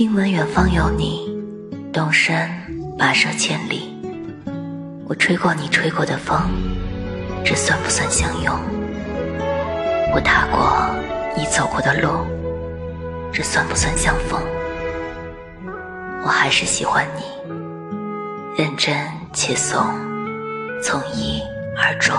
听闻远方有你动身跋涉千里。我吹过你吹过的风这算不算相拥？我踏过你走过的路这算不算相逢？我还是喜欢你认真且怂从一而终。